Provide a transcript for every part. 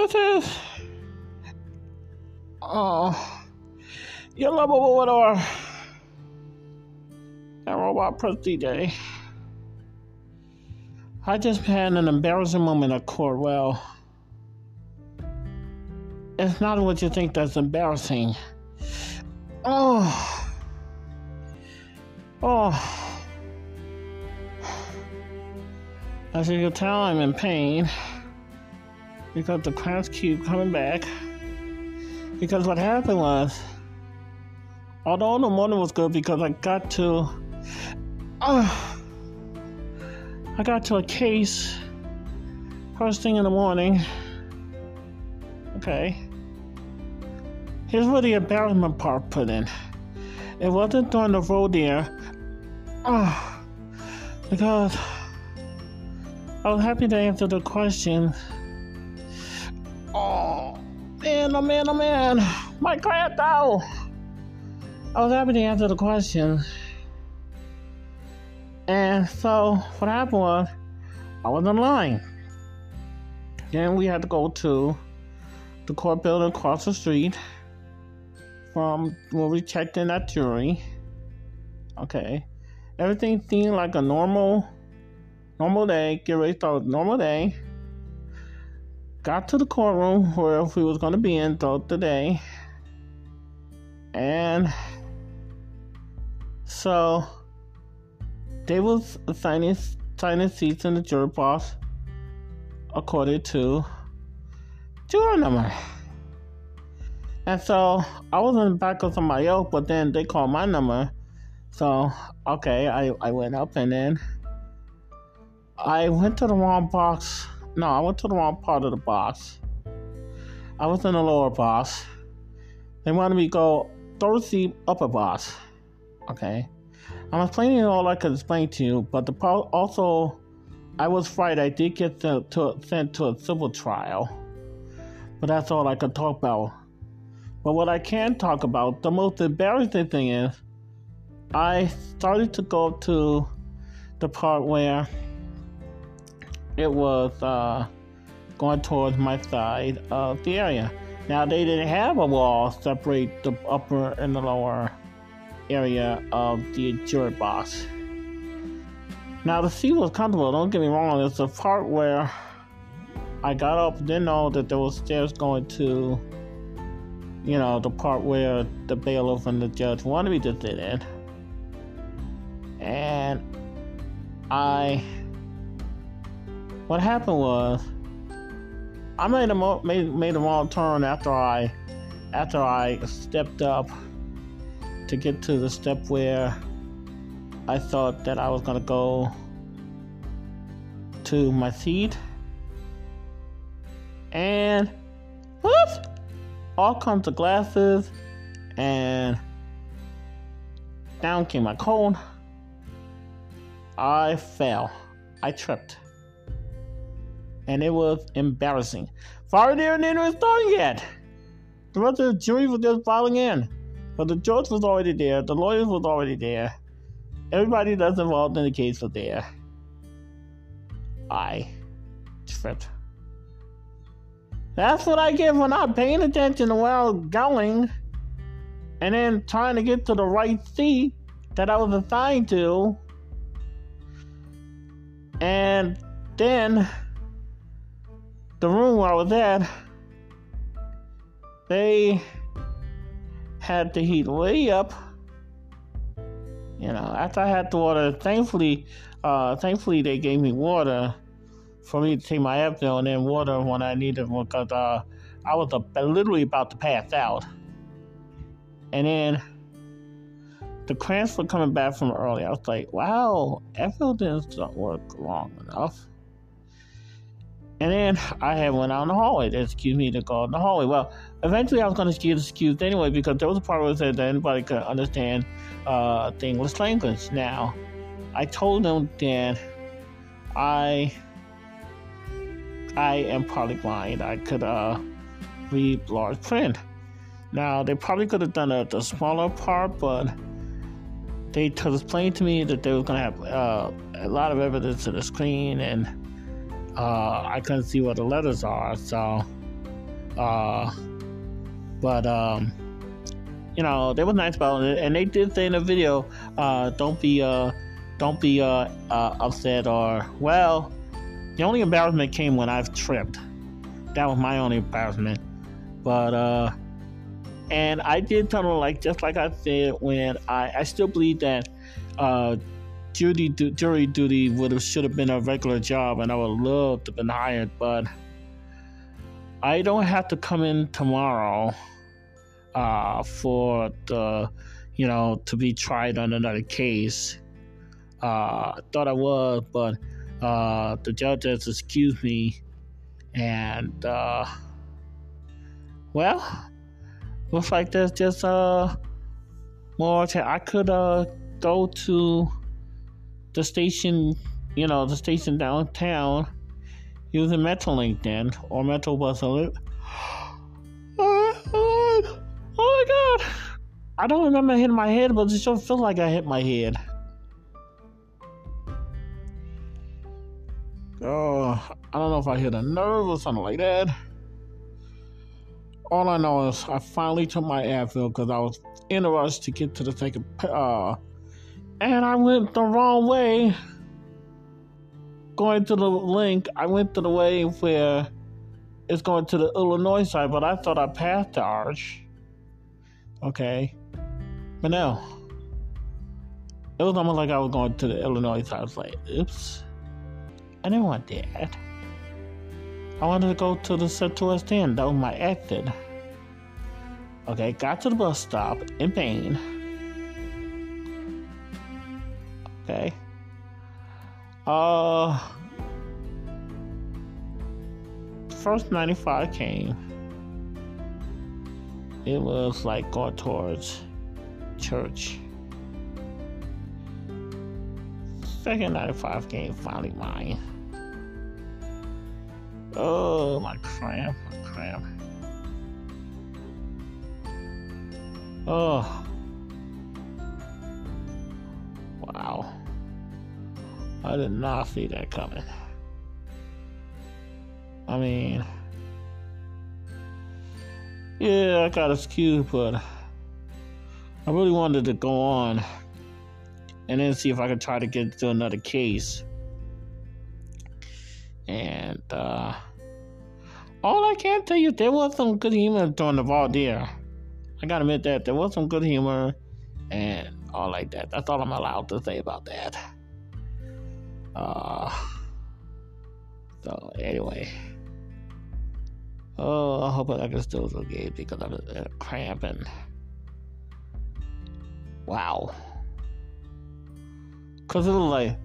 This is oh your lovable widower and robot press DJ. I just had an embarrassing moment at court. Well, it's not what you think that's embarrassing. Oh, oh. As you can tell, I'm in pain because the cramps keep coming back. Because what happened was, although the morning was good because I got to, uh, I got to a case first thing in the morning. Okay. Here's where the embarrassment part put in. It wasn't during the road there. Oh, because I was happy to answer the question. Man, oh man, oh man. My crap, though. I was happy to answer the question. And so, what happened was, I was in line. Then we had to go to the court building across the street from where we checked in at jury. Okay. Everything seemed like a normal normal day. Get ready to start normal day. Got to the courtroom where we was gonna be in throughout the day. And so they was assigning assigning seats in the jury box according to juror number. And so I was in the back of somebody else, but then they called my number. So, okay, I, I went up and then I went to the wrong box. No, I went to the wrong part of the box. I was in the lower box. They wanted me to go seat upper box. Okay. I'm explaining all I could explain to you, but the also, I was right. I did get to, to, sent to a civil trial, but that's all I could talk about. But what I can talk about, the most embarrassing thing is, I started to go to the part where it was uh, going towards my side of the area. Now they didn't have a wall separate the upper and the lower area of the jury box. Now the seat was comfortable. Don't get me wrong. It's the part where I got up, didn't know that there was stairs going to you know, the part where the bailiff and the judge wanted me to sit in. And I, what happened was, I made a mo- made made a wrong turn after I, after I stepped up to get to the step where I thought that I was gonna go to my seat, and whoops all kinds of glasses, and down came my cone. I fell. I tripped. And it was embarrassing. Fire then was done yet. The rest of the jury was just filing in. But the judge was already there, the lawyers was already there. Everybody that's involved in the case was there. I tripped. That's what I get for not paying attention to where I was going and then trying to get to the right seat that I was assigned to. And then the room where I was at, they had the heat way up. You know, after I had the water, thankfully, uh, thankfully they gave me water for me to take my Advil and then water when I needed because uh, I was literally about to pass out. And then the cramps were coming back from early. I was like, wow, Advil didn't work long enough. And then I had went out in the hallway. They excused me to go in the hallway. Well, eventually I was going to get excused anyway because there was a part where it said that anybody could understand uh, the English language. Now, I told them that I I am probably blind. I could uh, read large print. Now, they probably could have done a, the smaller part, but they explained to me that they were going to have uh, a lot of evidence to the screen, and uh, I couldn't see what the letters are. So Uh, but um, you know, they were nice about it, and they did say in the video, uh, "Don't be uh, don't be uh, uh, upset or well." The only embarrassment came when I've tripped. That was my only embarrassment. But uh, and I did tell them like just like I said when I I still believe that uh jury jury duty would have should have been a regular job, and I would love to have been hired, but I don't have to come in tomorrow uh, for the you know to be tried on another case. Uh, thought I was, but uh, the judge has excused me, and uh, well, looks like there's just uh more. I could uh go to the station, you know, the station downtown using Metrolink then, or Metrobus Alert. Oh, oh, my god! I don't remember hitting my head, but it just feels like I hit my head. Oh, I don't know if I hit a nerve or something like that. All I know is I finally took my Advil because I was in a rush to get to the second uh, and I went the wrong way. Going to the link, I went to the way where it's going to the Illinois side, but I thought I passed the arch. Okay. But no. It was almost like I was going to the Illinois side. I was like, oops. I didn't want that. I wanted to go to the Central West End. That was my exit. Okay, got to the bus stop in pain. Okay. Uh, first 95 came. It was like going towards church. Second 95 came finally mine. Oh, my cramp, my cramp. Oh. I did not see that coming. I mean, yeah, I got excused, but I really wanted to go on and then see if I could try to get to another case. And uh, all I can tell you, there was some good humor during the voir dire. I gotta admit that there was some good humor and all like that. That's all I'm allowed to say about that. Uh, so anyway, oh, I hope I can still okay because I'm uh, cramping. Wow, cause it was like,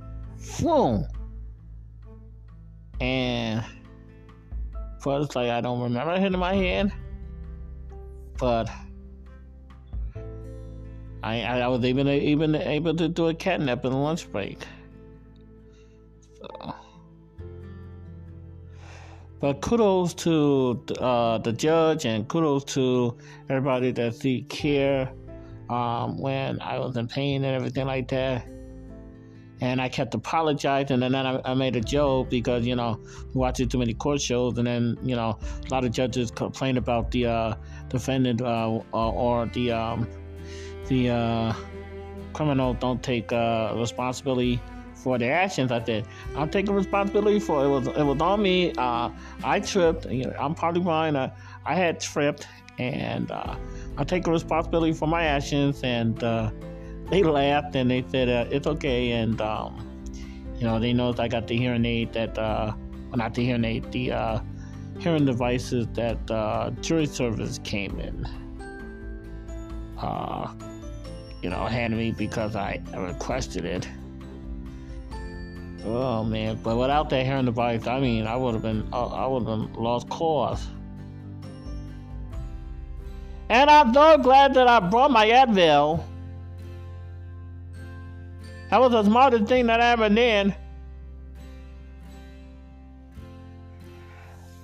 boom, and first like I don't remember hitting my head, but. I, I was even even able to do a catnap in the lunch break. But kudos to uh, the judge and kudos to everybody that seek care um, when I was in pain and everything like that. And I kept apologizing, and then I, I made a joke because you know watching too many court shows, and then you know a lot of judges complain about the uh, defendant uh, or the um, the uh, criminal don't take uh, responsibility for their actions. I said, I'm taking responsibility for it. Was it was on me. Uh, I tripped. You know, I'm partly mine. I, I had tripped, and uh, I take responsibility for my actions. And uh, they laughed and they said uh, it's okay. And um, you know, they know I got the hearing aid that, uh, well, not the hearing aid, the uh, hearing devices that uh, jury service came in. Uh, you know, handed me because I requested it. Oh man, but without that hearing device, I mean, I would have been, uh, I would have lost cause. And I'm so glad that I brought my Advil. That was the smartest thing that I ever did.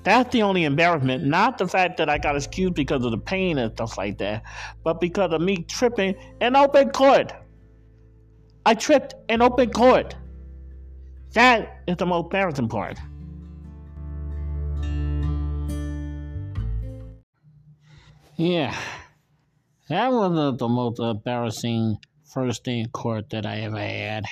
That's the only embarrassment, not the fact that I got excused because of the pain and stuff like that, but because of me tripping in open court. I tripped in open court. That is the most embarrassing part. Yeah, that was the, most embarrassing first day in court that I ever had.